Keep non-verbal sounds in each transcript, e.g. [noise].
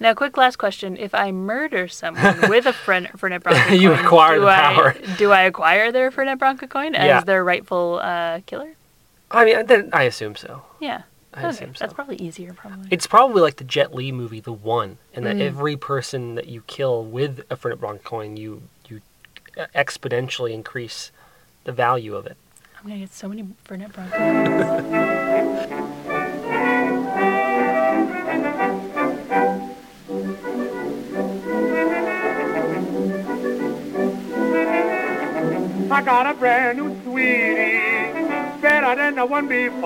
Now, quick last question: If I murder someone [laughs] with a Fernet, Fernet Branca [laughs] You coin, acquire do the I, power. Do I acquire their Fernet Branca coin as Yeah. their rightful uh, killer? I mean, then I assume so. Yeah. I okay, assume so. that's probably easier, probably. It's probably like the Jet Li movie, The One, and that Mm. every person that you kill with a Fernet Branca coin, you you exponentially increase the value of it. I'm gonna get so many Fernet Branca. [laughs] I got a brand new sweetie, better than the one before.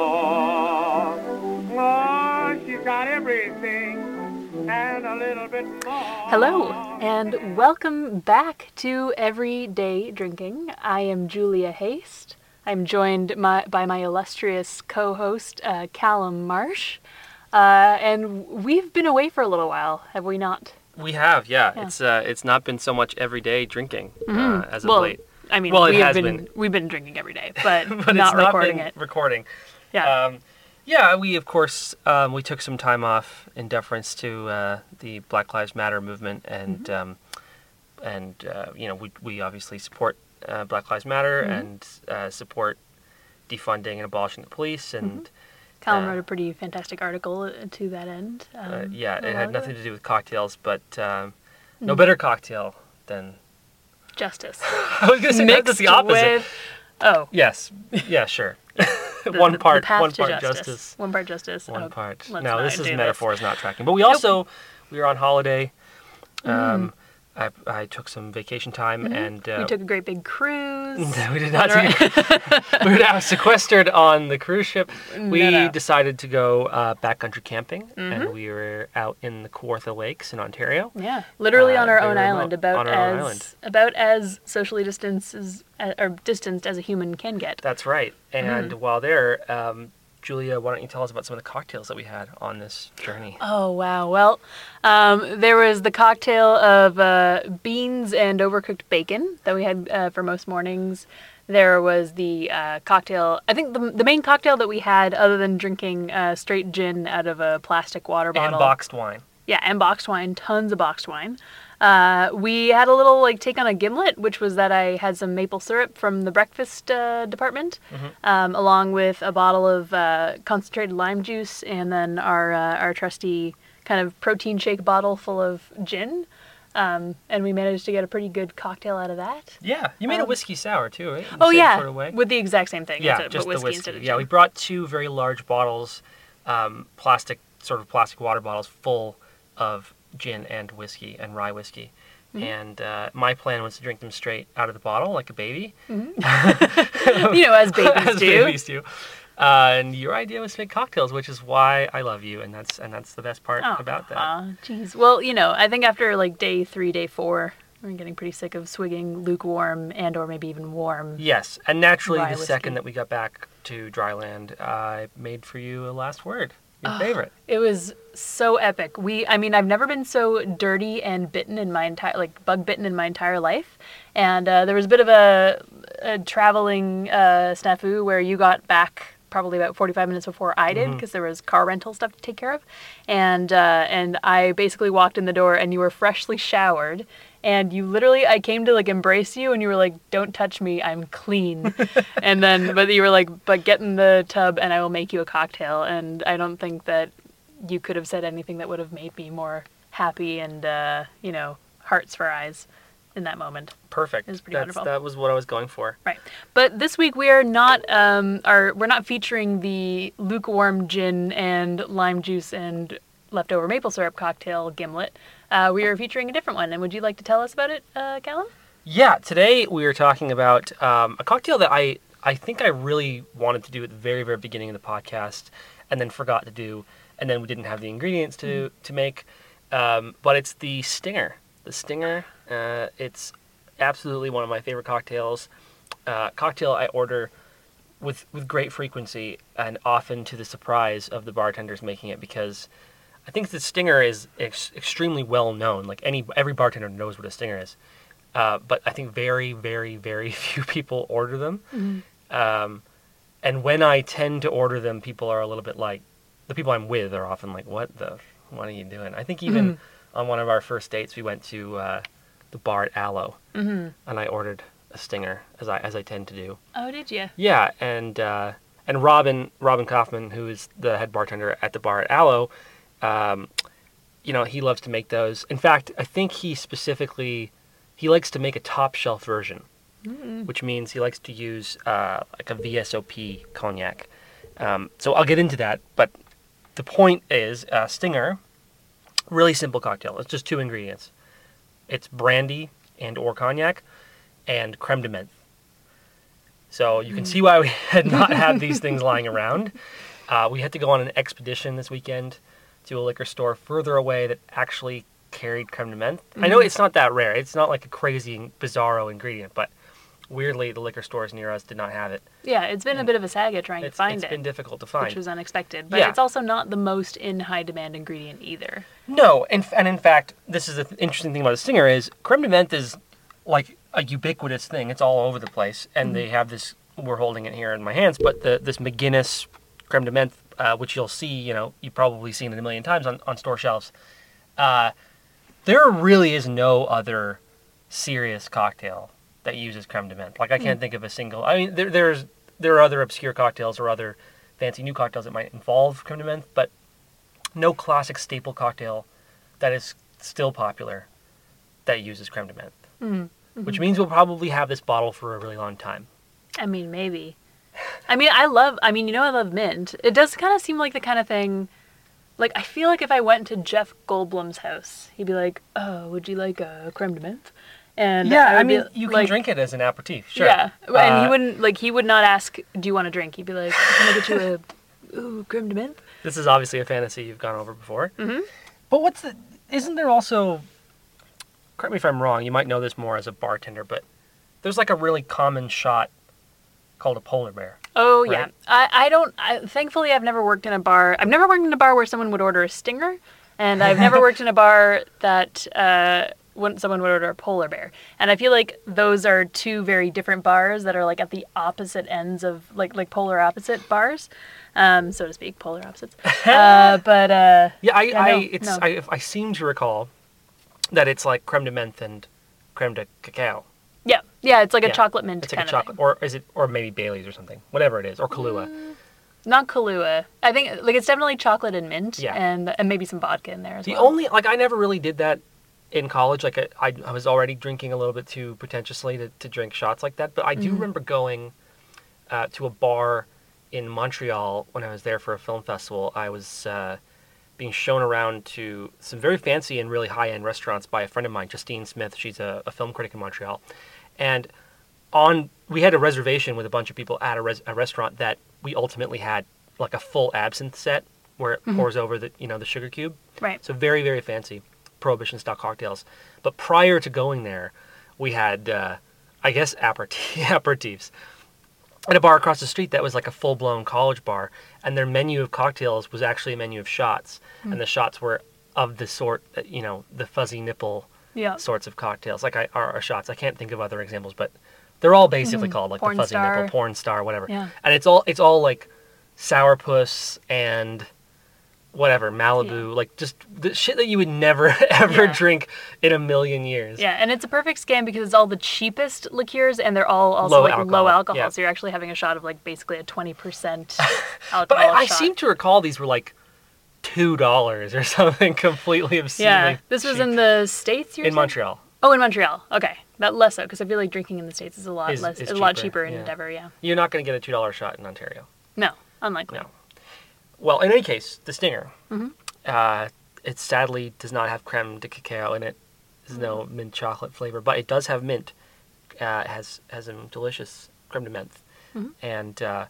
Oh, she's got everything and a little bit more. Hello, and welcome back to Everyday Drinking. I am Julia Haste. I'm joined my, by my illustrious co-host uh, Callum Marsh, uh, and we've been away for a little while, have we not? We have, yeah. Yeah. It's uh, it's not been so much everyday drinking uh, as of well, late, I mean, Well, we have been, been. we've been drinking every day, [laughs] but, but not it's recording it. recording. Yeah. Um, yeah, we of course um, we took some time off in deference to uh, the Black Lives Matter movement, and Mm-hmm. um, and uh, you know we we obviously support uh, Black Lives Matter Mm-hmm. and uh, support defunding and abolishing the police, and Callum uh, wrote a pretty fantastic article uh, to that end. uh, um, yeah, it had nothing to do with cocktails, but um, no better cocktail than Justice. [laughs] I was gonna say Mixed that's the opposite. with oh, Yes, yeah, sure. [laughs] the- [laughs] one part, one to part justice. justice. One part justice. One Oh, part. No, this is metaphor is not tracking. But we also we were on holiday. Mm. I, I took some vacation time and uh, Mm-hmm. we took a great big cruise. [laughs] we did not. Take- [laughs] [laughs] we were now sequestered on the cruise ship. We No, no. decided to go uh, backcountry camping, Mm-hmm. and we were out in the Kawartha Lakes in Ontario. Yeah, literally Uh, on our own island, about as island. about as socially distanced as, uh, or distanced as a human can get. That's right. And Mm-hmm. while there, um, Julia, why don't you tell us about some of the cocktails that we had on this journey? Oh wow! Well, um, there was the cocktail of uh, beans and overcooked bacon that we had uh, for most mornings. There was the uh, cocktail. I think the, the main cocktail that we had, other than drinking uh, straight gin out of a plastic water bottle. And boxed wine. Yeah, and boxed wine, tons of boxed wine. Uh, we had a little like take on a gimlet, which was that I had some maple syrup from the breakfast uh, department, um, along with a bottle of uh, concentrated lime juice, and then our uh, our trusty kind of protein shake bottle full of gin. Um, and we managed to get a pretty good cocktail out of that. Yeah, you made a Um, whiskey sour too, right? You oh yeah, Sort of way. with the exact same thing. yeah, just whiskey, the whiskey. instead of Yeah, we brought two very large bottles, um, plastic sort of plastic water bottles full of gin and whiskey and rye whiskey. Mm-hmm. And uh, my plan was to drink them straight out of the bottle like a baby, [laughs] you know, as babies as do. babies do. Uh, and your idea was to make cocktails, which is why I love you, and that's and that's the best part about that. Aw, jeez. Well, you know, I think after like day three, day four, we're getting pretty sick of swigging lukewarm and or maybe even warm. Yes, and naturally, the second that we got back to dry land, I made for you a last word, your Ah. favorite. It was so epic. We, I mean, I've never been so dirty and bitten in my entire, like bug bitten in my entire life. And uh, there was a bit of a, a traveling uh, snafu where you got back probably about 45 minutes before I did because there was car rental stuff to take care of. And uh, and I basically walked in the door and you were freshly showered. And you literally, I came to like embrace you, and you were like, "Don't touch me, I'm clean." [laughs] and then, but you were like, "But get in the tub, and I will make you a cocktail." And I don't think that you could have said anything that would have made me more happy and uh, you know hearts for eyes in that moment. Perfect. It was pretty That's, wonderful. That was what I was going for. Right. But this week we are not um are we're not featuring the lukewarm gin and lime juice and leftover maple syrup cocktail gimlet. Uh, we are featuring a different one. And would you like to tell us about it, uh, Callum? Yeah, today we are talking about um, a cocktail that I I think I really wanted to do at the very very beginning of the podcast, and then forgot to do, and then we didn't have the ingredients to to make. Um, but it's the Stinger. The Stinger. Uh, it's absolutely one of my favorite cocktails. Uh, cocktail I order with with great frequency and often to the surprise of the bartenders making it because I think the Stinger is ex- extremely well known. Like any every bartender knows what a Stinger is. Uh, but I think very, very, very [laughs] few people order them. Um, and when I tend to order them, people are a little bit like, the people I'm with are often like, "What the? What are you doing?" I think even on one of our first dates, we went to uh, the bar at Alo, Mm-hmm. and I ordered a stinger, as I as I tend to do. Oh, did you? Yeah, and uh, and Robin Robin Kaufman, who is the head bartender at the bar at Alo, um, you know, he loves to make those. In fact, I think he specifically he likes to make a top shelf version, which means he likes to use uh, like a VSOP cognac. Um, so I'll get into that, but the point is, uh, Stinger, really simple cocktail. It's just two ingredients. It's brandy and or cognac, and creme de menthe. So you can see why we [laughs] had not [laughs] had these things lying around. Uh, we had to go on an expedition this weekend to a liquor store further away that actually carried creme de menthe. I know it's not that rare. It's not like a crazy bizarro ingredient, but weirdly the liquor stores near us did not have it. Yeah, it's been a bit of a saga trying to find it's it, It's been difficult to find. which was unexpected. But Yeah. it's also not the most in high demand ingredient either. No, and, and in fact, this is the interesting thing about the Stinger is creme de menthe is like a ubiquitous thing. It's all over the place, and they have this. We're holding it here in my hands, but the this McGuinness creme de menthe, uh, which you'll see, you know, you've probably seen it a million times on, on store shelves. Uh, there really is no other serious cocktail that uses creme de menthe. Like I can't think of a single. I mean, there, there's there are other obscure cocktails or other fancy new cocktails that might involve creme de menthe, but no classic staple cocktail that is still popular that uses creme de menthe. Mm-hmm. Which means we'll probably have this bottle for a really long time. I mean, maybe. I mean, I love. I mean, you know, I love mint. It does kind of seem like the kind of thing. Like, I feel like if I went to Jeff Goldblum's house, he'd be like, "Oh, would you like a creme de menthe?" And would be you can like- drink it as an aperitif. Sure. Yeah, and Uh, he wouldn't like. He would not ask, "Do you want a drink?" He'd be like, "Can I get you a [laughs] ooh creme de menthe?" This is obviously a fantasy you've gone over before. Mhm. But what's the? Isn't there also? Correct me if I'm wrong. You might know this more as a bartender, but there's like a really common shot called a polar bear. Oh yeah, I, I don't. I, thankfully, I've never worked in a bar. I've never worked in a bar where someone would order a stinger, and I've never [laughs] worked in a bar that uh, when someone would order a polar bear. And I feel like those are two very different bars that are like at the opposite ends of like like polar opposite bars, um, so to speak, polar opposites. [laughs] uh, but uh, Yeah, I, Yeah, I, no, it's, no. I, I seem to recall that it's like creme de menthe and creme de cacao. yeah, yeah, it's like a chocolate mint It's like kind a chocolate, or is it, or maybe Bailey's or something, whatever it is, or Kahlua. Not Kahlua. I think like it's definitely chocolate and mint, Yeah. and and maybe some vodka in there as The well. only like I never really did that in college. Like I, I, I was already drinking a little bit too pretentiously to, to drink shots like that. But I do Mhm. remember going uh, to a bar in Montreal when I was there for a film festival. I was uh, being shown around to some very fancy and really high end restaurants by a friend of mine, Justine Smith. She's a, a film critic in Montreal, and on we had a reservation with a bunch of people at a, res- a restaurant that we ultimately had like a full absinthe set where it pours over the you know the sugar cube. right. So very, very fancy prohibition style cocktails. But prior to going there, we had, uh, I guess, aperitif- [laughs] aperitifs at a bar across the street that was like a full blown college bar, and their menu of cocktails was actually a menu of shots, hmm. and the shots were of the sort that you know the fuzzy nipple Yeah. sorts of cocktails, like I are, shots. I can't think of other examples, but they're all basically mm-hmm. called like Porn the fuzzy star. nipple, porn star, whatever. Yeah. And it's all it's all like sourpuss and whatever Malibu, like just the shit that you would never [laughs] ever Yeah. drink in a million years. Yeah, and it's a perfect scam because it's all the cheapest liqueurs and they're all also Low like alcohol, low alcohol. yeah. So you're actually having a shot of like basically a 20% alcohol [laughs] But I, I seem to recall these were like two dollars or [laughs] something completely obscene. Yeah, this was cheap. in the States, in saying? Montreal. Oh, in Montreal. Okay. That less so because I feel like drinking in the States is a lot Is- less is a lot cheaper, cheaper in yeah. Endeavor, yeah. You're not going to get a two dollar shot in Ontario. No, unlikely. No. Well, in any case, the Stinger. Mhm. Uh, it sadly does not have creme de cacao in it. There's no mint chocolate flavor, but it does have mint. Uh, it has has a delicious creme de menthe, Mhm. and uh,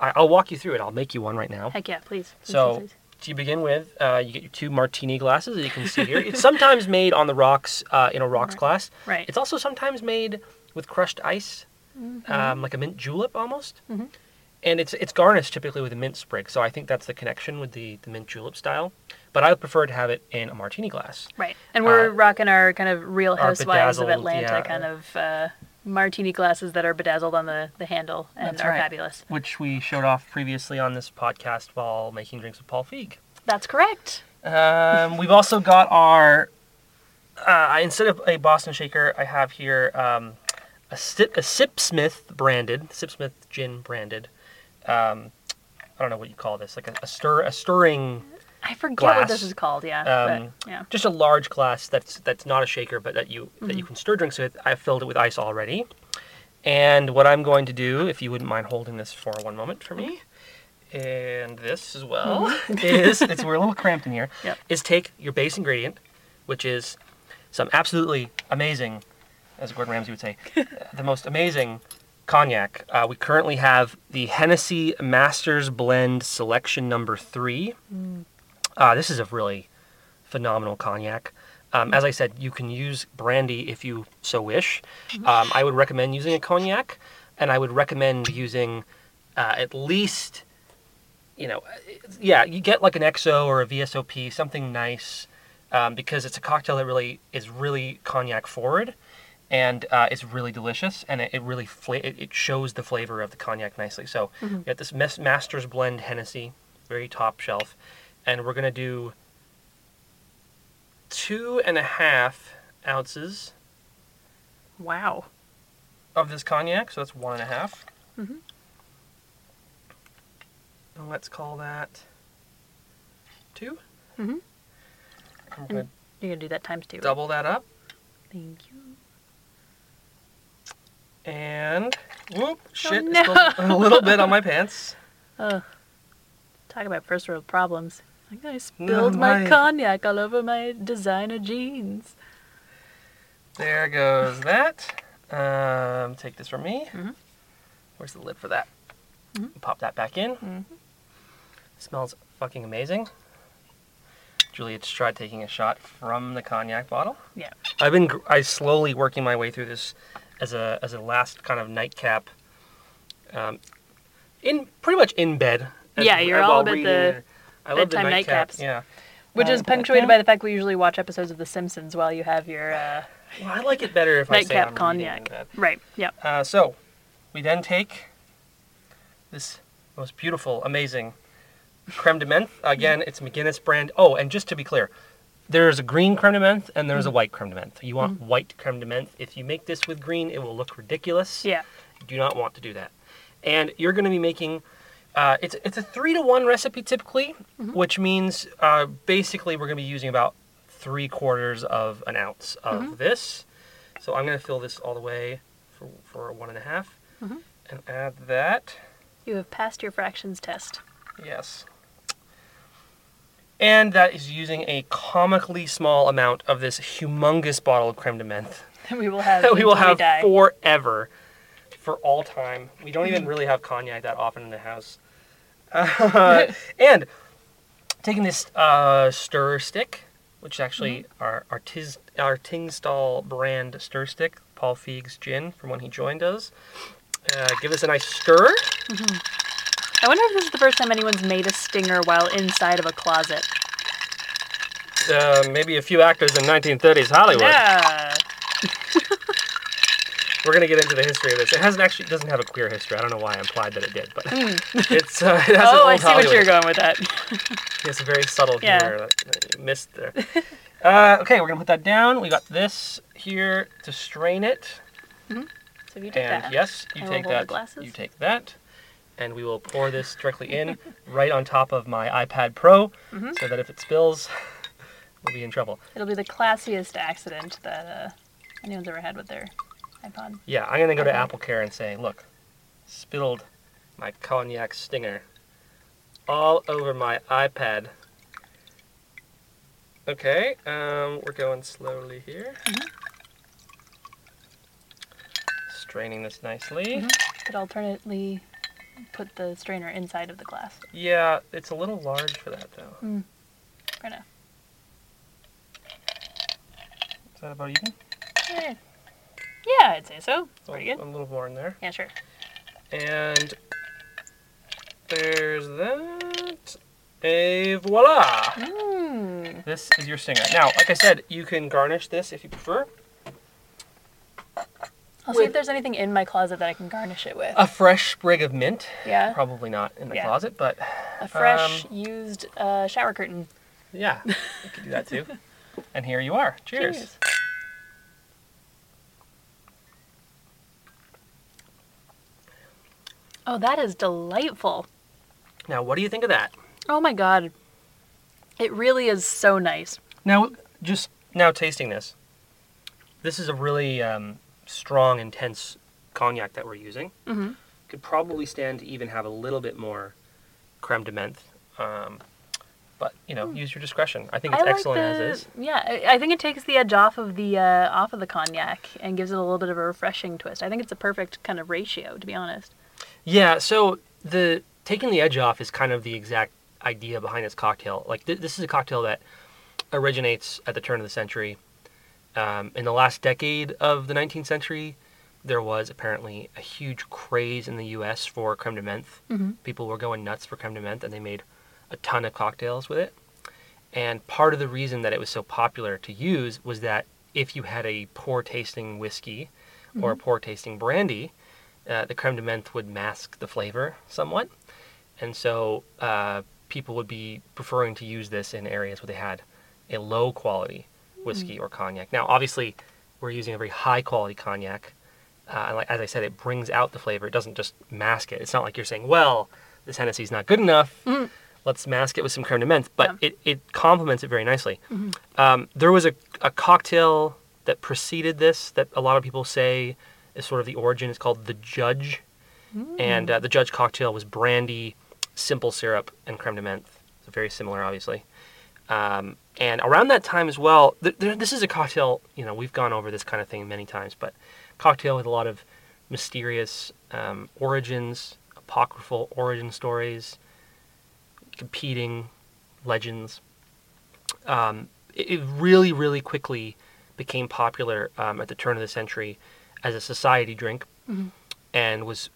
I, I'll walk you through it. I'll make you one right now. Heck yeah, please. please, So- please. To begin with, uh, you get your two martini glasses that you can see here. it's sometimes made on the rocks uh, in a rocks Right. glass. Right. It's also sometimes made with crushed ice, um, like a mint julep almost. And it's it's garnished typically with a mint sprig. So I think that's the connection with the, the mint julep style. But I prefer to have it in a martini glass. Right. And we're uh, rocking our kind of Real Housewives of Atlanta yeah. kind of uh, martini glasses that are bedazzled on the, the handle and That's are right. fabulous. Which we showed off previously on this podcast while making drinks with Paul Feig. That's correct. Um, we've also got our. Uh, instead of a Boston Shaker, I have here um, a, Sip, a Sipsmith branded, Sipsmith gin branded. Um, I don't know what you call this, like a, a stir, a stirring, I forget what this is called. Yeah. Um, but, yeah. just a large glass that's that's not a shaker, but that you that you can stir drinks with. I've filled it with ice already. And what I'm going to do, if you wouldn't mind holding this for one moment for me, and this as well, [laughs] is it's we're a little cramped in here. Yep. Is take your base ingredient, which is some absolutely amazing, as Gordon Ramsay would say, [laughs] the most amazing cognac. Uh, we currently have the Hennessy Masters Blend Selection Number Three. Uh, this is a really phenomenal cognac. Um, as I said, you can use brandy if you so wish. Um, I would recommend using a cognac, and I would recommend using uh, at least, you know, yeah, you get like an XO or a VSOP, something nice, um, because it's a cocktail that really is really cognac forward, and uh, it's really delicious, and it, it really fla- it, it shows the flavor of the cognac nicely. So we got this Mas- Masters Blend Hennessy, very top shelf, and we're gonna do two and a half ounces Wow. of this cognac, so that's one and a half. Mhm. And let's call that two. Mhm. I'm gonna You're gonna do that times two. double that up, Thank you. And whoop, shit, Oh, it spilled a little bit on my pants. [laughs] Ugh. Talk about first world problems. I spilled my- my cognac all over my designer jeans. There goes that. Um, take this from me. Mhm. Where's the lid for that? Mhm. Pop that back in. Mhm. Smells fucking amazing. Julia just tried taking a shot from the cognac bottle. Yeah. I've been gr- I slowly working my way through this as a as a last kind of nightcap. Um, in pretty much in bed. as- Yeah, you're all about the. I love the bedtime nightcap. nightcaps. Yeah. Which is Um, punctuated by the fact we usually watch episodes of The Simpsons while you have your uh, Well, I like it better if I say nightcap cognac. Right. Yep. Uh, so, we then take this most beautiful, amazing creme de menthe. Again, it's McGuinness brand. Oh, and just to be clear, there's a green creme de menthe and there's a white creme de menthe. You want white creme de menthe. If you make this with green, it will look ridiculous. Yeah. You do not want to do that. And you're going to be making. Uh, it's it's a three to one recipe typically, which means uh, basically we're going to be using about three quarters of an ounce of this. So I'm going to fill this all the way for for one and a half, Mhm. and add that. You have passed your fractions test. Yes. And that is using a comically small amount of this humongous bottle of creme de menthe [laughs] we will have. that [laughs] we will have die. forever, for all time. We don't even really have cognac that often in the house. Uh, [laughs] and taking this uh, stir stick, which is actually our our, Tiz, Artingstall brand stir stick, Paul Feig's gin from when he joined us. Uh, give this a nice stir. I wonder if this is the first time anyone's made a stinger while inside of a closet. Uh, maybe a few actors in 1930s Hollywood. Yeah. [laughs] We're gonna get into the history of this. It hasn't actually doesn't have a queer history. I don't know why I implied that it did, but [laughs] it's uh, it has an. Oh, old I see what you're going with that. [laughs] It's a very subtle Yeah. humor missed there. uh, okay, we're gonna put that down. We got this here to strain it, Hmm. So if you take and that. yes, you I take that. glasses. You take that, and we will pour this directly in, right on top of my iPad Pro, Mm-hmm. so that if it spills, [laughs] we'll be in trouble. It'll be the classiest accident that uh, anyone's ever had with their iPod. Yeah, I'm gonna go to Apple Care and say, look, spilled my cognac stinger all over my iPad. Okay, um, we're going slowly here. Mm-hmm. Straining this nicely. Mhm. Could alternately put the strainer inside of the glass. Yeah, it's a little large for that though. Fair enough. Is that about even? Eh. Yeah, I'd say so. It's pretty a, good. a little more in there. Yeah, sure. And there's that. Et voila! Mm. This is your stinger. Now, like I said, you can garnish this if you prefer. I'll see if there's anything in my closet that I can garnish it with. A fresh sprig of mint. yeah. Probably not in the Yeah. closet, but A fresh um, used uh, shower curtain. Yeah, [laughs] we could do that too. And here you are. Cheers. Oh, that is delightful. Now, what do you think of that? Oh my god. It really is so nice. Now, just now tasting this, this is a really um, strong, intense cognac that we're using. Mm-hmm. Could probably stand to even have a little bit more creme de menthe. Um, but you know, use your discretion. I think it's. I like excellent the, as is. Yeah, I I think it takes the edge off of the uh, off of the cognac and gives it a little bit of a refreshing twist. I think it's a perfect kind of ratio, to be honest. Yeah. So the taking the edge off is kind of the exact idea behind this cocktail. Like th- this is a cocktail that originates at the turn of the century. Um, in the last decade of the 19th century, there was apparently a huge craze in the U.S. for creme de menthe. Mm-hmm. People were going nuts for creme de menthe, and they made a ton of cocktails with it. And part of the reason that it was so popular to use was that if you had a poor tasting whiskey or a poor tasting brandy, uh, the creme de menthe would mask the flavor somewhat. And so uh, people would be preferring to use this in areas where they had a low quality whiskey or cognac. Now, obviously, we're using a very high quality cognac. Uh, and like, as I said, it brings out the flavor. It doesn't just mask it. It's not like you're saying, well, this Hennessy's not good enough. Let's mask it with some creme de menthe. But Yeah. it, it complements it very nicely. Um, there was a, a cocktail that preceded this that a lot of people say is sort of the origin. It's called the Judge. And uh, the Judge cocktail was brandy, simple syrup, and creme de menthe. So very similar, obviously. Um, and around that time as well, th- th- this is a cocktail, you know, we've gone over this kind of thing many times, but cocktail with a lot of mysterious um, origins, apocryphal origin stories, competing legends. Um, it, it really, really quickly became popular um, at the turn of the century as a society drink and was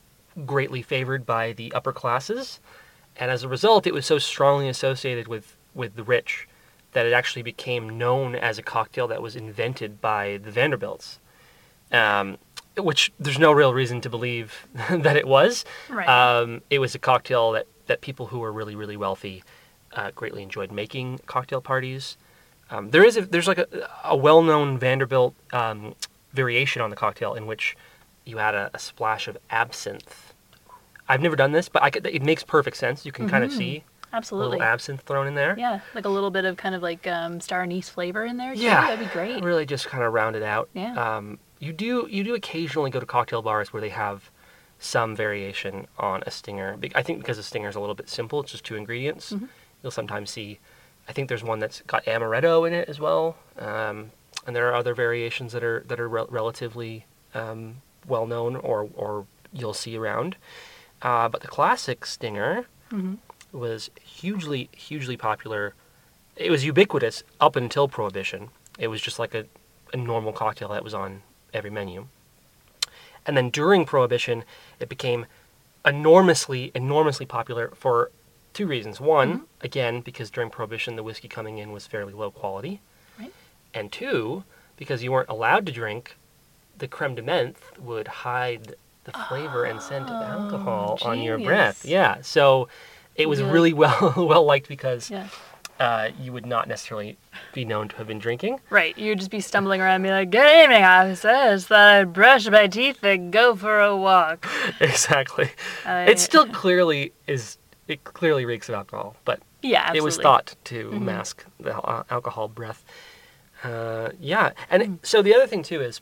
greatly favored by the upper classes. And as a result, it was so strongly associated with, with the rich that it actually became known as a cocktail that was invented by the Vanderbilts. Um, which there's no real reason to believe [laughs] that it was. Right. Um, it was a cocktail that, that people who were really, really wealthy uh, greatly enjoyed making cocktail parties. Um, there is a, there's like a, a well-known Vanderbilt um, variation on the cocktail in which you add a, a splash of absinthe. I've never done this, but I could, it makes perfect sense. You can kind of see Absolutely. A little absinthe thrown in there. Yeah, like a little bit of kind of like um, star anise flavor in there. Too. Yeah, that'd be great. Really, just kind of round it out. Yeah. Um, you do you do occasionally go to cocktail bars where they have some variation on a stinger. I think because a stinger is a little bit simple, it's just two ingredients. Mm-hmm. You'll sometimes see. I think there's one that's got amaretto in it as well, um, and there are other variations that are that are rel- relatively um, well known or or you'll see around. Uh, but the classic stinger Mm-hmm. Was hugely hugely popular. It was ubiquitous up until Prohibition. It was just like a, a normal cocktail that was on every menu. And then during Prohibition, it became enormously, enormously popular for two reasons. One, mm-hmm. again, because during Prohibition, the whiskey coming in was fairly low quality. Right. And two, because you weren't allowed to drink, the creme de menthe would hide the flavor and scent of alcohol on your breath. Oh, yeah. So it was Yeah. really [laughs] well well liked because Yeah. uh, you would not necessarily be known to have been drinking. Right. You'd just be stumbling around and be like, Good evening, officers. Thought I'd brush my teeth and go for a walk. [laughs] exactly. I- It still clearly is. It clearly reeks of alcohol, but Yeah, absolutely. it was thought to Mhm. mask the al- alcohol breath. Uh, yeah, and it- so the other thing too is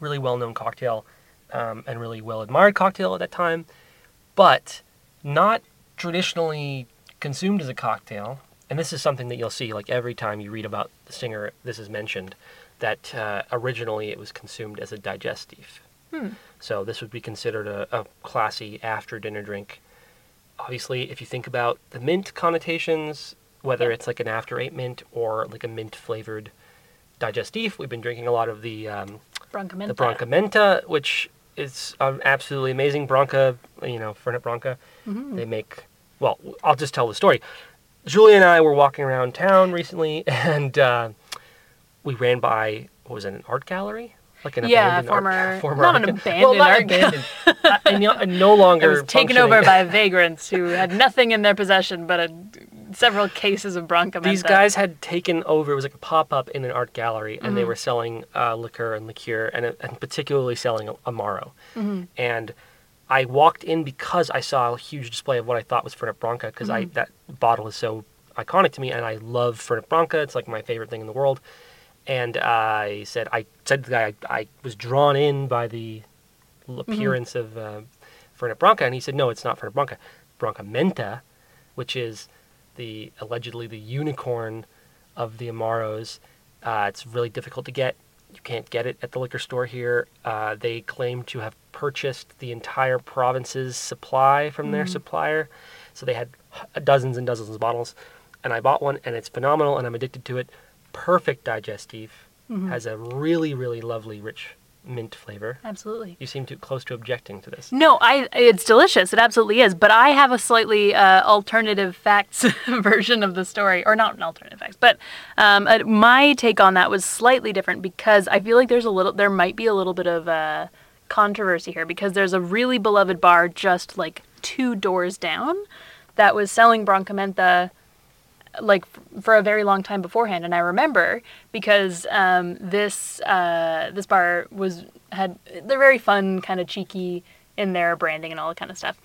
really well-known cocktail um, and really well-admired cocktail at that time, but not traditionally consumed as a cocktail. And this is something that you'll see like every time you read about the Stinger. This is mentioned that uh, originally it was consumed as a digestive. Hmm. So this would be considered a, a classy after-dinner drink. Obviously, if you think about the mint connotations, whether it's like an after eight mint or like a mint flavored digestif, we've been drinking a lot of the um, Brancamenta. the Brancamenta, which is um, absolutely amazing. Bronca, you know, Fernet Branca, Mhm. they make. Well, I'll just tell the story. Julie and I were walking around town recently, [laughs] and uh, we ran by what was it, an art gallery? Like an Yeah, abandoned former- art, former not an ga- well, abandoned not art gal- abandoned, uh, and no, no [laughs] It longer was taken over by [laughs] vagrants who had nothing in their possession but a several cases of Bronca These guys had taken over. It was like a pop up in an art gallery, and they Mm-hmm. were selling uh, liquor and liqueur, and, and particularly selling Amaro. Mm-hmm. And I walked in because I saw a huge display of what I thought was Fernet Branca, because Mm-hmm. I that bottle is so iconic to me, and I love Fernet Branca. It's like my favorite thing in the world. And I said, I said to the guy, I, I was drawn in by the Mm-hmm. appearance of uh, Fernet Branca, and he said, no, it's not Fernet Branca, Branca Menta, which is the allegedly the unicorn of the Amaros. Uh, it's really difficult to get. You can't get it at the liquor store here. Uh, they claim to have purchased the entire province's supply from their supplier, so they had dozens and dozens of bottles. And I bought one, and it's phenomenal, and I'm addicted to it. Perfect digestive. Has a really, really lovely, rich mint flavor. Absolutely. You seem too close to objecting to this. No, I it's delicious. It absolutely is. But I have a slightly uh, alternative facts [laughs] version of the story, or not an alternative facts, but um, uh, my take on that was slightly different because I feel like there's a little, there might be a little bit of uh, controversy here because there's a really beloved bar just like two doors down that was selling Broncamenta like for a very long time beforehand and i remember because um, this uh, this bar was had they're very fun kind of cheeky in their branding and all that kind of stuff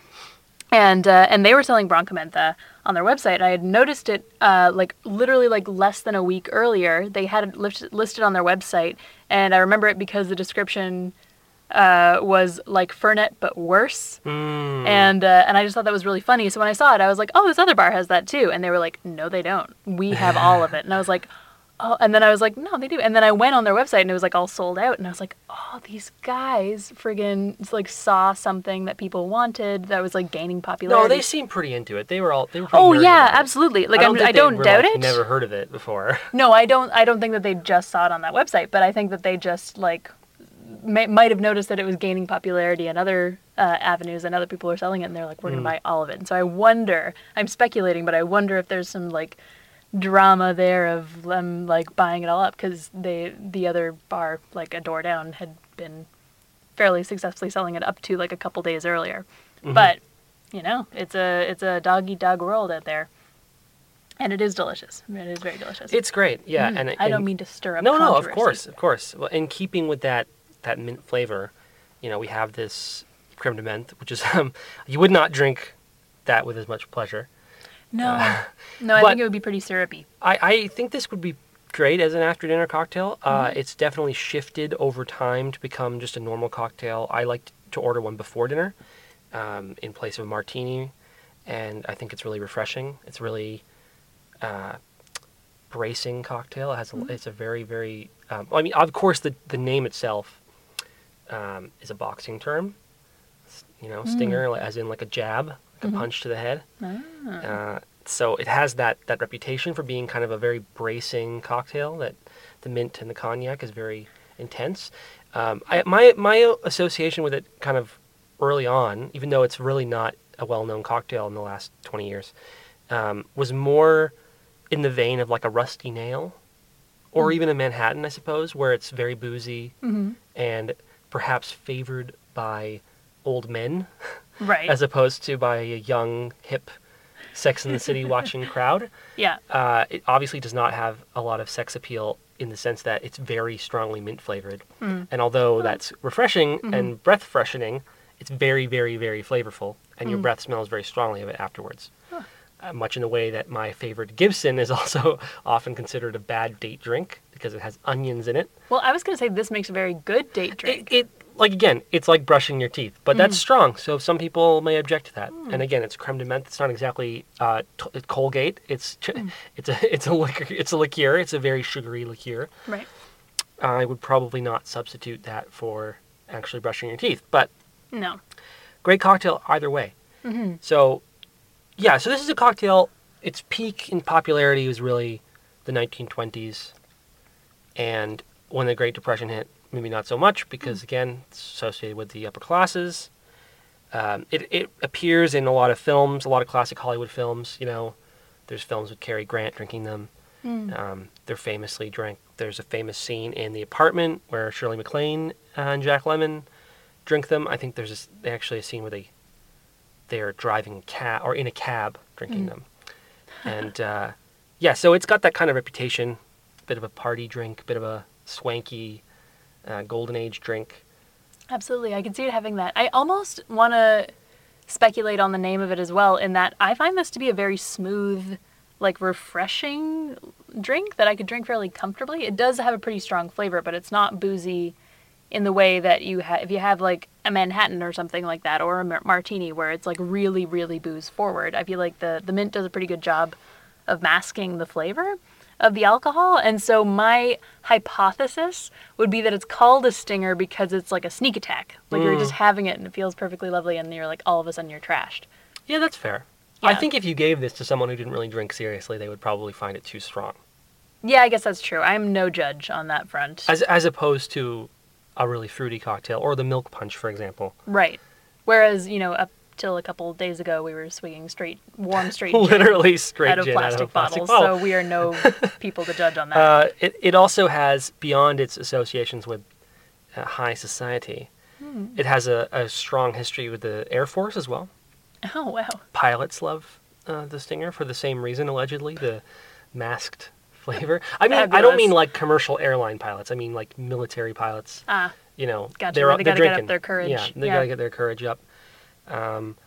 and uh, and they were selling Broncamenta on their website. I had noticed it uh, like literally like less than a week earlier. They had it list- listed on their website, and I remember it because the description uh, was like Fernet but worse. Mm. And uh, and I just thought that was really funny. So when I saw it, I was like, "Oh, this other bar has that too." And they were like, "No, they don't. We have all of it." And I was like, [laughs] "Oh." And then I was like, "No, they do." And then I went on their website and it was like all sold out. And I was like, "Oh, these guys friggin' like saw something that people wanted that was like gaining popularity." No, they seem pretty into it. They were all. They were. Oh yeah, absolutely. Like I don't, I don't doubt like, it. Never heard of it before. [laughs] No, I don't. I don't think that they just saw it on that website, but I think that they just like may, might have noticed that it was gaining popularity in other uh, avenues, and other people were selling it, and they're like, "We're Mm. gonna buy all of it." And so I wonder. I'm speculating, but I wonder if there's some like drama there of them like buying it all up because they the other bar like a door down had been fairly successfully selling it up to like a couple days earlier. Mm-hmm. But you know, it's a it's a dog eat dog world out there. And it is delicious. It is very delicious. It's great, yeah. Mm, and it, I don't mean to stir up. No, no, of course, of course. Well, in keeping with that that mint flavor, you know, we have this creme de menthe, which is [laughs] um, you would not drink that with as much pleasure. No, Uh, [laughs] no, I think it would be pretty syrupy. I, I think this would be great as an after dinner cocktail. Uh, Mm-hmm. it's definitely shifted over time to become just a normal cocktail. I like to order one before dinner um, in place of a martini, and I think it's really refreshing. It's really uh, bracing cocktail. It has a, Mm-hmm. it's a very very. Um, I mean, of course, the the name itself um, is a boxing term. You know, stinger, Mm. as in like a jab, like Mm-hmm. a punch to the head. Ah. Uh, so it has that, that reputation for being kind of a very bracing cocktail. That the mint and the cognac is very intense. Um, I, my my association with it kind of early on, even though it's really not a well-known cocktail in the last 20 years, um, was more in the vein of like a rusty nail, or even a Manhattan, I suppose, where it's very boozy Mhm. and perhaps favored by old men Right. [laughs] as opposed to by a young, hip, Sex in the City watching [laughs] crowd. yeah. Uh, it obviously does not have a lot of sex appeal in the sense that it's very strongly mint flavored. Mm. And although that's refreshing Mm-hmm. and breath freshening, it's very, very, very flavorful, and your Mm. breath smells very strongly of it afterwards. Uh, much in the way that my favorite Gibson is [laughs] also often considered a bad date drink because it has onions in it. Well, I was gonna say this makes a very good date drink. it like again, it's like brushing your teeth, but that's Mm. strong. So some people may object to that. And again, it's creme de menthe. It's not exactly uh, t- Colgate. It's ch- Mm. [laughs] it's a it's a liquor. It's a liqueur. It's a very sugary liqueur. right. I would probably not substitute that for actually brushing your teeth. But No. great cocktail either way. hmm So yeah, so this is a cocktail. Its peak in popularity was really the 1920s, and when the Great Depression hit, maybe not so much because again, it's associated with the upper classes. Um, it it appears in a lot of films, a lot of classic Hollywood films. You know, there's films with Cary Grant drinking them. Mm. Um, they're famously drank. There's a famous scene in The Apartment where Shirley MacLaine and Jack Lemmon drink them. I think there's a actually a scene where they they are driving a cab or in a cab drinking Mm. them. and uh, yeah, so it's got that kind of reputation. Bit of a party drink, bit of a swanky uh, golden age drink. Absolutely. I can see it having that. I almost want to speculate on the name of it as well, in that I find this to be a very smooth, like refreshing drink that I could drink fairly comfortably. It does have a pretty strong flavor, but it's not boozy in the way that you have if you have like a Manhattan or something like that, or a mar- martini where it's like really, really booze forward. I feel like the the mint does a pretty good job of masking the flavor of the alcohol. And so my hypothesis would be that it's called a stinger because it's like a sneak attack. Like you're mm. just having it and it feels perfectly lovely and you're like all of a sudden you're trashed. Yeah, that's fair. I think if you gave this to someone who didn't really drink seriously, they would probably find it too strong. Yeah, I guess that's true. I'm no judge on that front. As as opposed to a really fruity cocktail or the milk punch, for example. right. Whereas, you know, up till a couple days ago we were swinging straight warm [laughs] straight Literally straight out of plastic out of a plastic bottles. bottle. So we are no [laughs] people to judge on that. Uh, it, it also has, beyond its associations with uh, high society, Hmm. it has a, a strong history with the Air Force as well. oh wow. Pilots love uh, the Stinger for the same reason, allegedly, the masked flavor. I mean, I don't mean like commercial airline pilots. I mean like military pilots. Ah, You know, Gotcha, they're, they they're gotta get up drinking. their courage. Yeah, they Yeah. gotta get their courage up. Um,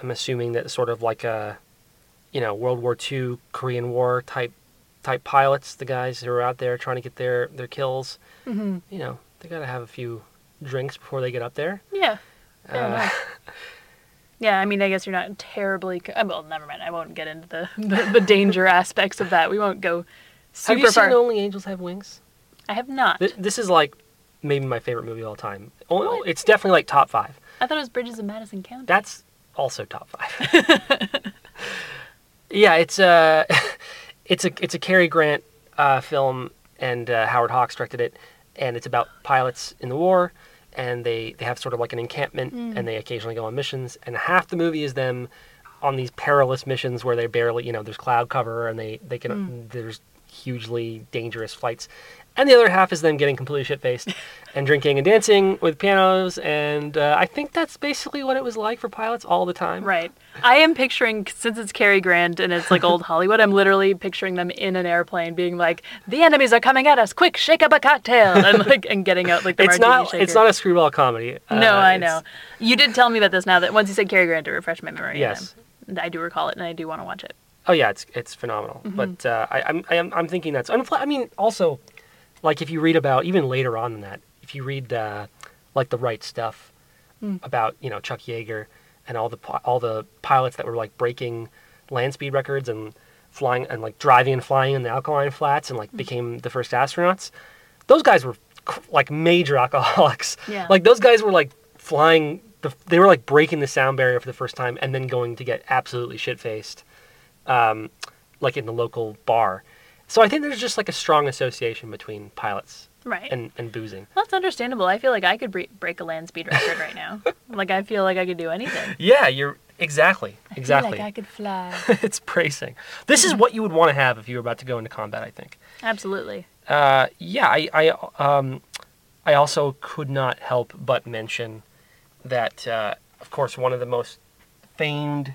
I'm assuming that sort of like a, you know, World War II, Korean War type type pilots, the guys who are out there trying to get their their kills. hmm You know, they gotta have a few drinks before they get up there. yeah. Uh. [laughs] Yeah, I mean, I guess you're not terribly. Co- uh, well, never mind. I won't get into the, [laughs] the, the danger aspects of that. We won't go have you far. seen Only Angels Have Wings? I have not. Th- this is like maybe my favorite movie of all time. Oh, What? it's definitely like top five. I thought it was Bridges of Madison County. That's also top five. [laughs] yeah, it's a [laughs] it's a it's a Cary Grant uh, film, and uh, Howard Hawks directed it, and it's about pilots in the war, and they they have sort of like an encampment, and they occasionally go on missions, and half the movie is them on these perilous missions where they barely you know there's cloud cover and they they can there's hugely dangerous flights. And the other half is them getting completely shit faced [laughs] and drinking and dancing with pianos. And uh, I think that's basically what it was like for pilots all the time. Right. I am picturing, since it's Cary Grant and it's like old [laughs] Hollywood, I'm literally picturing them in an airplane being like, the enemies are coming at us, quick, shake up a cocktail. And like, and getting out like the It's not. shaker. It's not a screwball comedy. No, Uh, I know. You did tell me about this now that once you said Cary Grant to refresh my memory. Yes. I do recall it and I do want to watch it. Oh yeah, it's it's phenomenal. Mm-hmm. But uh, I, I'm I am I'm thinking that's. I mean, also, like if you read about even later on than that, if you read uh, like the right stuff Mm. about you know Chuck Yeager and all the all the pilots that were like breaking land speed records and flying and like driving and flying in the alkaline flats and like Mm. became the first astronauts. Those guys were like major alcoholics. [laughs] Yeah. Like those guys were like flying. The, they were like breaking the sound barrier for the first time and then going to get absolutely shit faced um, like in the local bar. So I think there's just like a strong association between pilots Right. and, and boozing. Well, that's understandable. I feel like I could bre- break a land speed record right now. [laughs] like I feel like I could do anything. Yeah, you're exactly I feel exactly. like I could fly. [laughs] it's bracing. This is what you would want to have if you were about to go into combat. I think. Absolutely. Uh, yeah, I I um, I also could not help but mention that uh, of course one of the most famed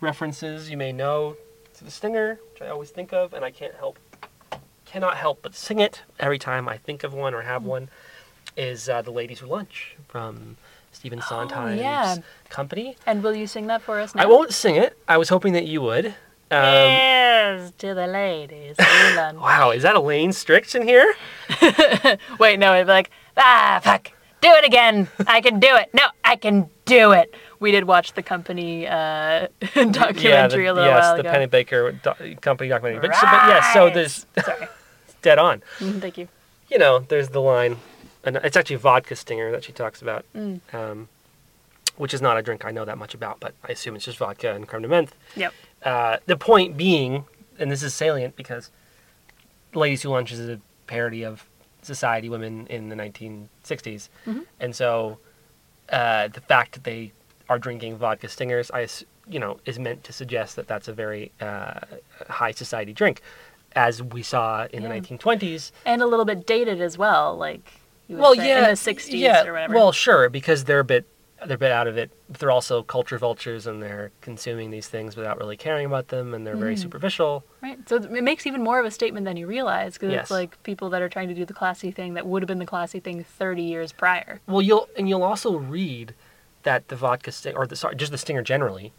references you may know to the Stinger, which I always think of, and I can't help cannot help but sing it every time I think of one or have one, is uh, the Ladies Who Lunch from Stephen Sondheim's yeah. company. And will you sing that for us now? I won't sing it. I was hoping that you would. Um, Cheers to the ladies. who [laughs] lunch. Wow, is that Elaine Stritch in here? [laughs] Wait, no, it'd be like, ah, fuck. Do it again. I can do it. No, I can do it. We did watch the company uh, [laughs] documentary yeah, a the, little yes, while the ago. Penny Baker do- company documentary. But, but yeah, so there's [laughs] Sorry. dead on. Mm, Thank you. You know, there's the line, and it's actually vodka stinger that she talks about, Mm. um, which is not a drink I know that much about, but I assume it's just vodka and creme de menthe. Yep. Uh, the point being, and this is salient because Ladies Who Lunch is a parody of society women in the 1960s. Mhm. And so uh, the fact that they are drinking vodka stingers, I, you know, is meant to suggest that that's a very uh, high society drink, as we saw in Yeah. the 1920s. And a little bit dated as well, like Well, say, yeah, in the 60s yeah, or whatever. Well, sure, because they're a bit they're a bit out of it. But they're also culture vultures, and they're consuming these things without really caring about them, and they're very Mm. superficial. Right. So it makes even more of a statement than you realize because Yes. it's like people that are trying to do the classy thing that would have been the classy thing 30 years prior. Well, you'll and you'll also read that the vodka sting or the sorry, just the stinger generally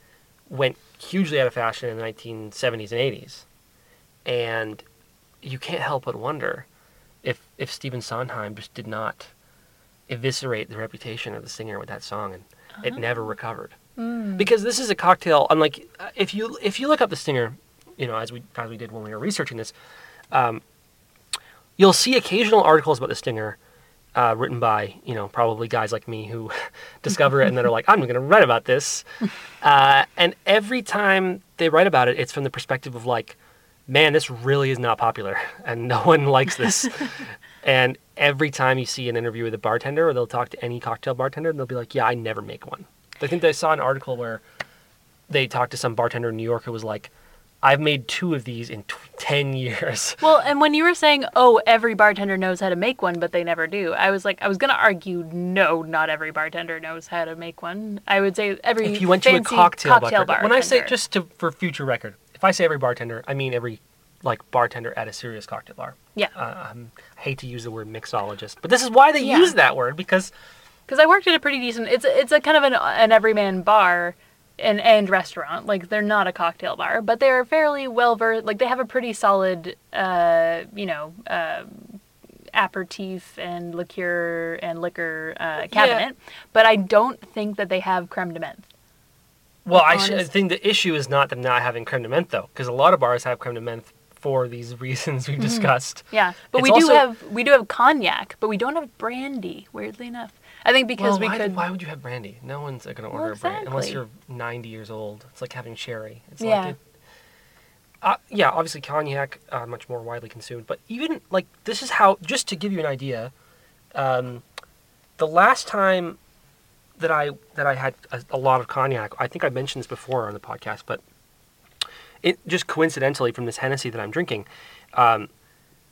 went hugely out of fashion in the 1970s and 80s, and you can't help but wonder if if Stephen Sondheim just did not eviscerate the reputation of the stinger with that song and it never recovered. Mm. Because this is a cocktail. Unlike uh, if you if you look up the stinger, you know as we as we did when we were researching this, um, you'll see occasional articles about the stinger uh, written by you know probably guys like me who [laughs] discover it and then are like I'm going to write about this, [laughs] uh, and every time they write about it, it's from the perspective of like, man, this really is not popular [laughs] and no one likes this. and every time you see an interview with a bartender or they'll talk to any cocktail bartender, and they'll be like, yeah, I never make one. I think they saw an article where they talked to some bartender in New York who was like, I've made two of these in t- 10 [laughs] years. Well, and when you were saying, "Oh, every bartender knows how to make one, but they never do," I was like, I was gonna argue, no, not every bartender knows how to make one. I would say every if you went to a cocktail, cocktail bar, when I say just to for future record, if I say every bartender, I mean every like bartender at a serious cocktail bar. yeah, Uh, um, I hate to use the word mixologist, but this is why they Yeah. use that word because because I worked at a pretty decent. It's a, it's a kind of an, an everyman bar. And, and restaurant like they're not a cocktail bar but they're fairly well versed like they have a pretty solid uh you know um aperitif and liqueur and liquor uh, cabinet but i don't think that they have creme de menthe well, I, sh- I think the issue is not them not having creme de menthe though, because a lot of bars have creme de menthe for these [laughs] reasons we've discussed. Yeah, but It's we do also- have we do have cognac, but we don't have brandy. Weirdly enough, I think because well, we why, could. why would you have brandy? No one's going to Well, order a brandy unless you're 90 years old. It's like having sherry. It's Yeah. like it, uh, yeah, obviously cognac uh, much more widely consumed, but even like this is how just to give you an idea, um, the last time that I that I had a, a lot of cognac, I think I mentioned this before on the podcast, but it just coincidentally from this Hennessy that I'm drinking, um,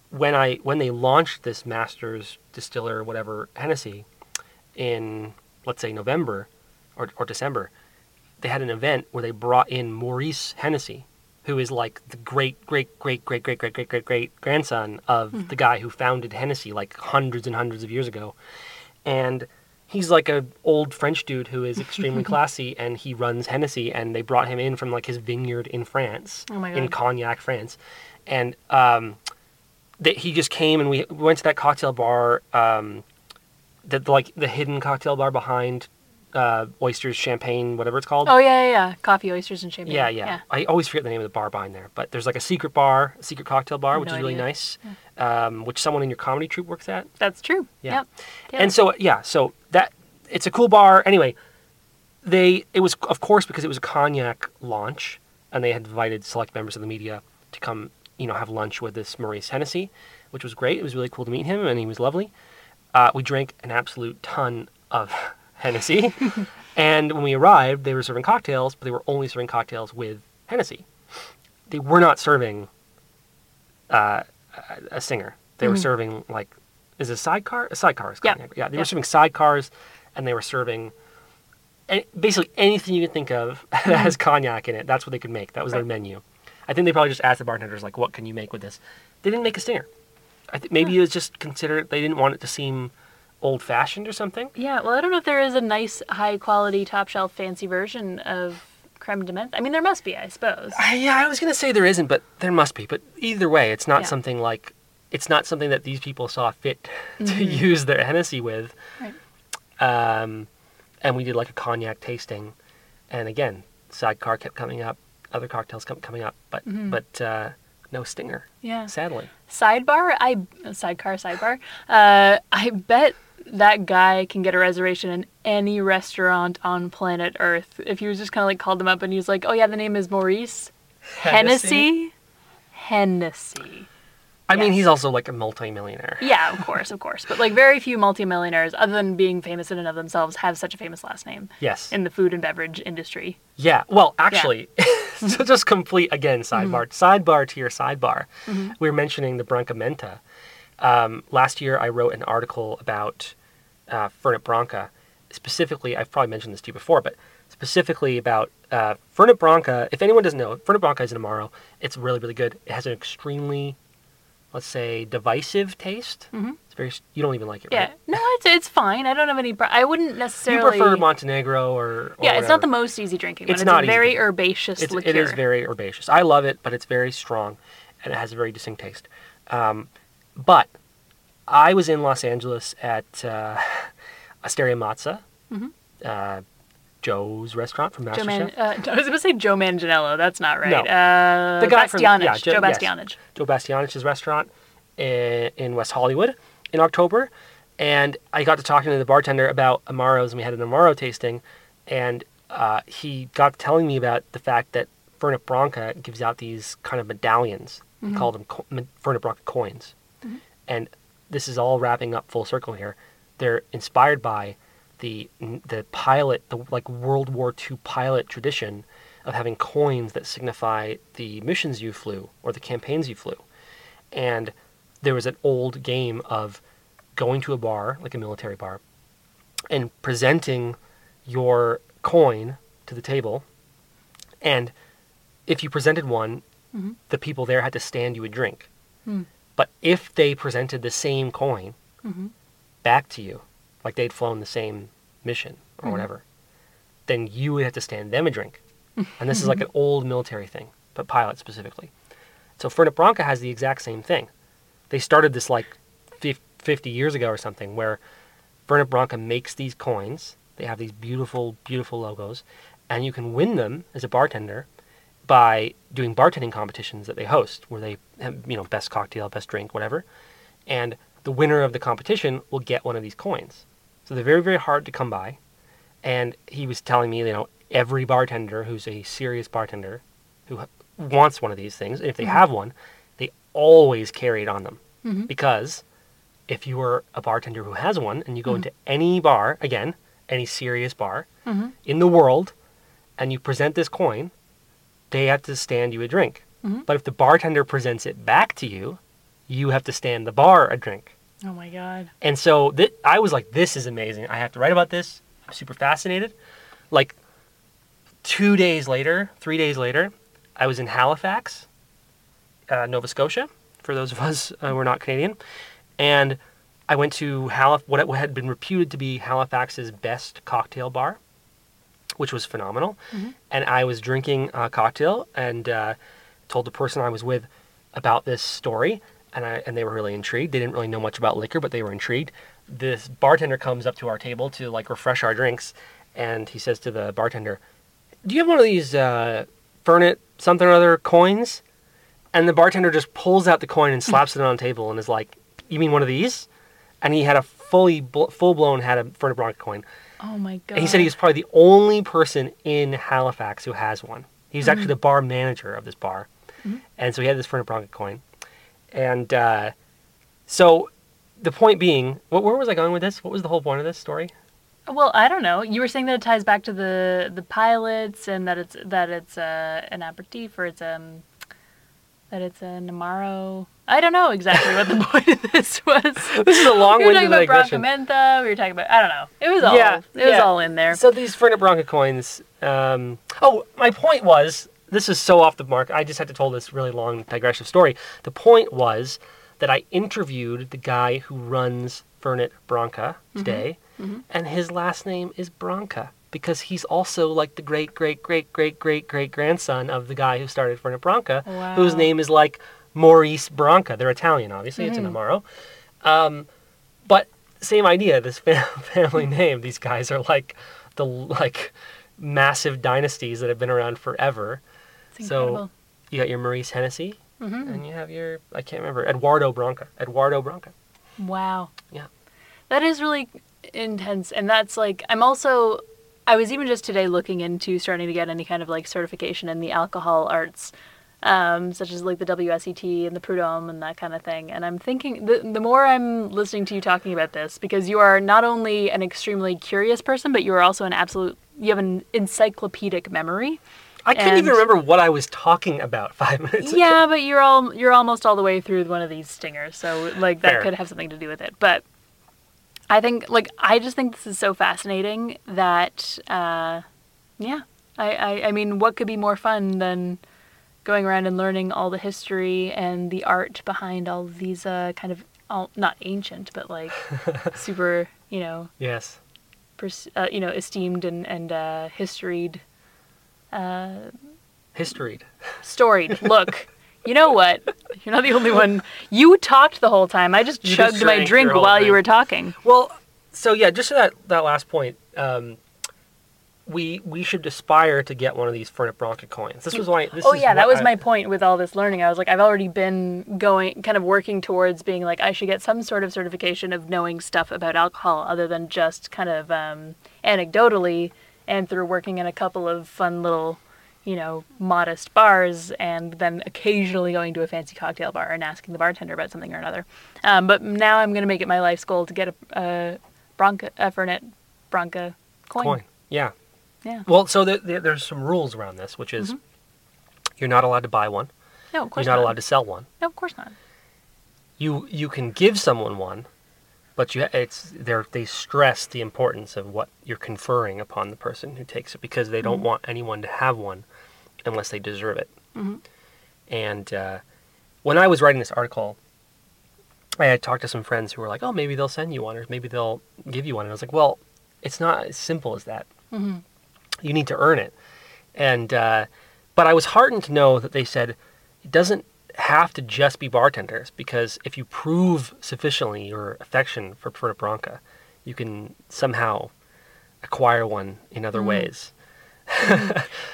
when I when they launched this Masters Distiller whatever Hennessy in let's say November or, or December, they had an event where they brought in Maurice Hennessy, who is like the great great great great great great great great great grandson of the guy who founded Hennessy like hundreds and hundreds of years ago, and he's like an old French dude who is extremely [laughs] classy, and he runs Hennessy, and they brought him in from like his vineyard in France, Oh my in Cognac, France, and um, that he just came and we we went to that cocktail bar, um, that like the hidden cocktail bar behind uh, oysters, champagne, whatever it's called. Oh yeah, yeah, yeah, coffee, oysters, and champagne. Yeah, yeah, I always forget the name of the bar behind there, but there's like a secret bar, a secret cocktail bar, which No is really idea. nice, um, which someone in your comedy troupe works at. that's true. Yeah. Yep. Yep. And so yeah, so that it's a cool bar. Anyway, they it was of course because it was a cognac launch, and they had invited select members of the media to come, you know, have lunch with this Maurice Hennessy, which was great. It was really cool to meet him, and he was lovely. Uh, we drank an absolute ton of [laughs] Hennessy, and when we arrived, they were serving cocktails, but they were only serving cocktails with Hennessy. They were not serving uh, a- stinger. They were Mhm. serving like is it a sidecar? A sidecar is Yeah. cognac. Yeah, they Yeah. were serving sidecars, and they were serving any, basically anything you can think of [laughs] that has cognac in it. That's what they could make. That was their menu. I think they probably just asked the bartenders like, "What can you make with this?" They didn't make a stinger. I think maybe it was just considered they didn't want it to seem old-fashioned or something. Yeah, well, I don't know if there is a nice, high quality, top shelf, fancy version of creme de menthe. I mean, there must be, I suppose. I, yeah, I was gonna say there isn't, but there must be. But either way, it's not Yeah. something like it's not something that these people saw fit [laughs] to use their Hennessy with. Right. Um, and we did like a cognac tasting, and again, sidecar kept coming up, other cocktails kept coming up, but Mhm. but uh, no stinger, Yeah. sadly. Sidebar, I sidecar, sidebar. Uh, I bet that guy can get a reservation in any restaurant on planet Earth. If he was just kind of like called them up and he was like, "Oh yeah, the name is Maurice Hennessy." Hennessy. I mean, he's also like a multimillionaire. [laughs] Yeah, of course, of course. But like very few multimillionaires, other than being famous in and of themselves, have such a famous last name Yes. in the food and beverage industry. Yeah. Well, actually, [laughs] so just complete again sidebar. Sidebar to your sidebar. We were mentioning the Branca Menta. Um, last year, I wrote an article about uh, Fernet Branca, specifically, I've probably mentioned this to you before, but specifically about uh, Fernet Branca. If anyone doesn't know, Fernet Branca is an Amaro. It's really, really good. It has an extremely, let's say, divisive taste. Mm-hmm. It's very. You don't even like it, Yeah, right? no, it's it's fine. I don't have any. I wouldn't necessarily. You prefer Montenegro or, or yeah, it's not the most easy drinking. One. It's It's, not very herbaceous It's, liqueur. it is very herbaceous. I love it, but it's very strong, and it has a very distinct taste. Um, but I was in Los Angeles at uh, [laughs] Osteria Mozza, uh, Joe's restaurant from Mm-hmm. Joe MasterChef. Man, uh, I was going to say Joe Manganiello. That's not right. No. Uh, The guy from- yeah, Joe- Joe yes. Bastianich. Joe Bastianich's restaurant in, in West Hollywood in October, and I got to talking to the bartender about Amaros, and we had an Amaro tasting, and uh, he got telling me about the fact that Fernet Branca gives out these kind of medallions. He called them co- Fernet Branca coins, and this is all wrapping up full circle here. They're inspired by the the pilot, the like World War II pilot tradition of having coins that signify the missions you flew or the campaigns you flew. And there was an old game of going to a bar, like a military bar, and presenting your coin to the table. And if you presented one, mm-hmm. the people there had to stand you a drink. Hmm. But if they presented the same coin mm-hmm. back to you, like they'd flown the same mission or mm-hmm. whatever, then you would have to stand them a drink. [laughs] And this is like an old military thing, but pilot specifically. So Fernet Branca has the exact same thing. They started this like 50 years ago or something where Fernet Branca makes these coins. They have these beautiful, beautiful logos, and you can win them as a bartender by doing bartending competitions that they host, where they have, you know, best cocktail, best drink, whatever. And the winner of the competition will get one of these coins. So they're very, very hard to come by. And he was telling me, you know, every bartender who's a serious bartender who wants one of these things, if they mm-hmm. have one, they always carry it on them. Mm-hmm. Because if you are a bartender who has one and you go mm-hmm. into any bar, again, any serious bar in the world, and you present this coin, they have to stand you a drink. But if the bartender presents it back to you, you have to stand the bar a drink. Oh my god. And so th- I was like, this is amazing. I have to write about this. I'm super fascinated. Like two days later, three days later, I was in Halifax, uh, Nova Scotia, for those of us uh, who are not Canadian. And I went to Halif- what what had been reputed to be Halifax's best cocktail bar, which was phenomenal. And I was drinking a cocktail and uh, told the person I was with about this story, and I and they were really intrigued. They didn't really know much about liquor, but they were intrigued. This bartender comes up to our table to like refresh our drinks, and he says to the bartender, "Do you have one of these uh, Fernet something or other coins?" And the bartender just pulls out the coin and hmm. slaps it on the table and is like, "You mean one of these?" And he had a fully bl- full blown had a Fernet Branca coin. Oh my god. And he said he was probably the only person in Halifax who has one. He was actually hmm. the bar manager of this bar. Hmm. And so he had this Fernet Branca coin. And uh, so the point being, wh- where was I going with this? What was the whole point of this story? Well, I don't know. You were saying that it ties back to the the pilots and that it's that it's uh, an aperitif or it's um that it's a Namaro. I don't know exactly what the [laughs] point of this was. This is a long winded we were talking about. Brancamenta. We were talking about I don't know. It was all Yeah, it was yeah. all in there. So these Fernet Branca coins. Um, oh, my point was this is so off the mark. I just had to tell this really long digressive story. The point was that I interviewed the guy who runs Fernet Branca mm-hmm. today, mm-hmm. and his last name is Branca because he's also like the great great great great great great grandson of the guy who started Fernet Branca, whose name is like Maurice Branca. They're Italian, obviously. It's an mm-hmm. Amaro. Um, but same idea. This [laughs] fam- family name. These guys are like the like massive dynasties that have been around forever. It's so- incredible. You got your Maurice Hennessy, Mm-hmm. and you have your I can't remember Eduardo Branca. Eduardo Branca. Wow. Yeah. That is really intense. And that's like, I'm also, I was even just today looking into starting to get any kind of like certification in the alcohol arts, um, such as like the WSET and the Prud'homme and that kind of thing. And I'm thinking, the, the more I'm listening to you talking about this, because you are not only an extremely curious person, but you are also an absolute, you have an encyclopedic memory. I couldn't even remember what I was talking about [laughs] five minutes ago. Yeah, but you're all you're almost all the way through one of these stingers, so like that Fair. could have something to do with it. But I think like I just think this is so fascinating that uh, yeah. I, I I mean what could be more fun than going around and learning all the history and the art behind all these uh, kind of all, not ancient but like [laughs] super you know Yes. pers- uh, you know esteemed and and uh, historied uh, Historied. storied [laughs] look you know what you're not the only one you talked the whole time i just You just chugged my drink while you were talking Well, so yeah, just to that that last point, um, we we should aspire to get one of these Fernet Branca coins. This was why. This oh is yeah that was I- my point with all this learning i was like i've already been going kind of working towards being like i should get some sort of certification of knowing stuff about alcohol other than just kind of um, anecdotally and through working in a couple of fun little you know modest bars and then occasionally going to a fancy cocktail bar and asking the bartender about something or another um, but now i'm going to make it my life's goal to get a, a bronca a fernet bronca coin, coin. Yeah. yeah Well, so there, there, there's some rules around this, which is you're not allowed to buy one. no of course You're not, allowed to sell one. no of course not You you can give someone one, but you it's they they stress the importance of what you're conferring upon the person who takes it because they don't want anyone to have one unless they deserve it. Mhm. And uh, when I was writing this article, I had talked to some friends who were like, "Oh, maybe they'll send you one, or maybe they'll give you one." And I was like, "Well, it's not as simple as that. Mhm. You need to earn it." And uh, but I was heartened to know that they said it doesn't have to just be bartenders because if you prove sufficiently your affection for Fernet Branca, you can somehow acquire one in other ways. [laughs]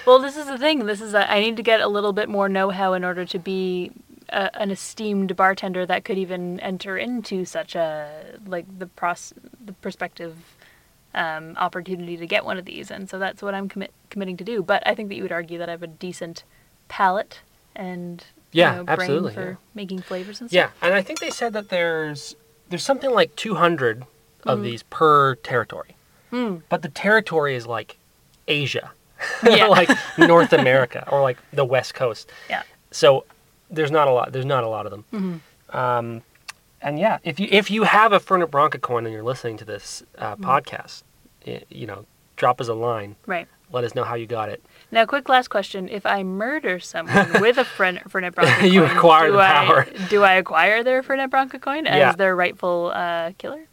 Well, this is the thing. This is a, I need to get a little bit more know-how in order to be a, an esteemed bartender that could even enter into such a like the pros the prospective um, opportunity to get one of these, and so that's what I'm commit, committing to do. But I think that you would argue that I have a decent palate and Yeah, you know, brain absolutely, for yeah. making flavors and stuff. Yeah, and I think they said that there's there's something like 200 of these per territory. Mm. But the territory is like Asia, [laughs] Yeah. like North America or like the West Coast. Yeah. So there's not a lot. There's not a lot of them. Mhm. Um, and yeah, if you if you have a Fernet Branca coin and you're listening to this uh, Mm-hmm. podcast, you know, drop us a line. Right. Let us know how you got it. Now, quick last question: If I murder someone [laughs] with a Fernet, Fernet Branca [laughs] You coin, acquire do the power. I, [laughs] do I acquire their Fernet Branca coin as Yeah. their rightful uh, killer?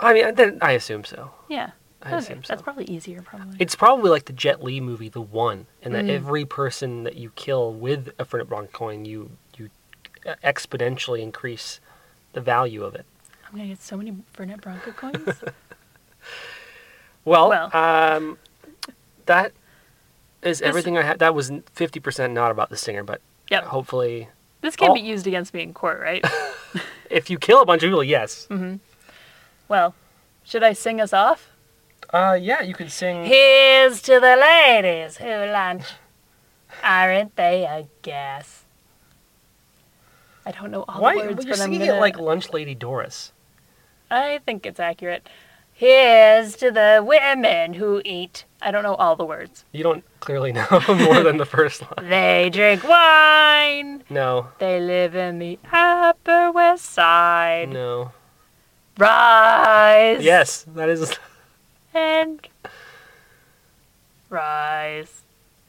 I mean, then I assume so. Yeah. I Okay, assume so. That's probably easier, probably. It's probably like the Jet Li movie, The One, and that Mm. every person that you kill with a Fernet Branca coin, you you uh, exponentially increase the value of it. I'm gonna get so many Fernet Branca coins. Well, Well. um, that is This- everything I had. That was fifty percent not about the stinger, but Yep. hopefully, This can Oh. be used against me in court, right? [laughs] if you kill a bunch of people, yes. well, should I sing us off? Uh, yeah, you could sing. Here's to the ladies who lunch. Aren't they a gas? I don't know all Why? the words, but you're but singing gonna. it like Lunch Lady Doris. I think it's accurate. Here's to the women who eat. I don't know all the words. You don't clearly [laughs] know more than the first line. They drink wine. No, They live in the Upper West Side. no. Rise. Yes, that is. And rise.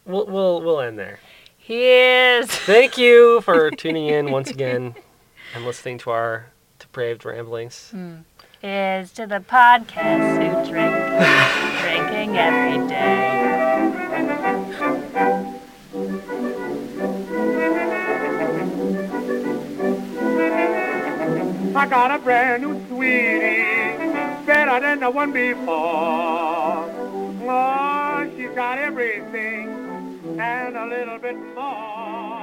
We'll we'll we'll end there. Here's. Thank you for tuning in [laughs] once again and listening to our depraved ramblings. Hmm. Here's to the podcast who drink, drinking every day. I got a brand new sweetie, better than the one before. Oh, she's got everything and a little bit more.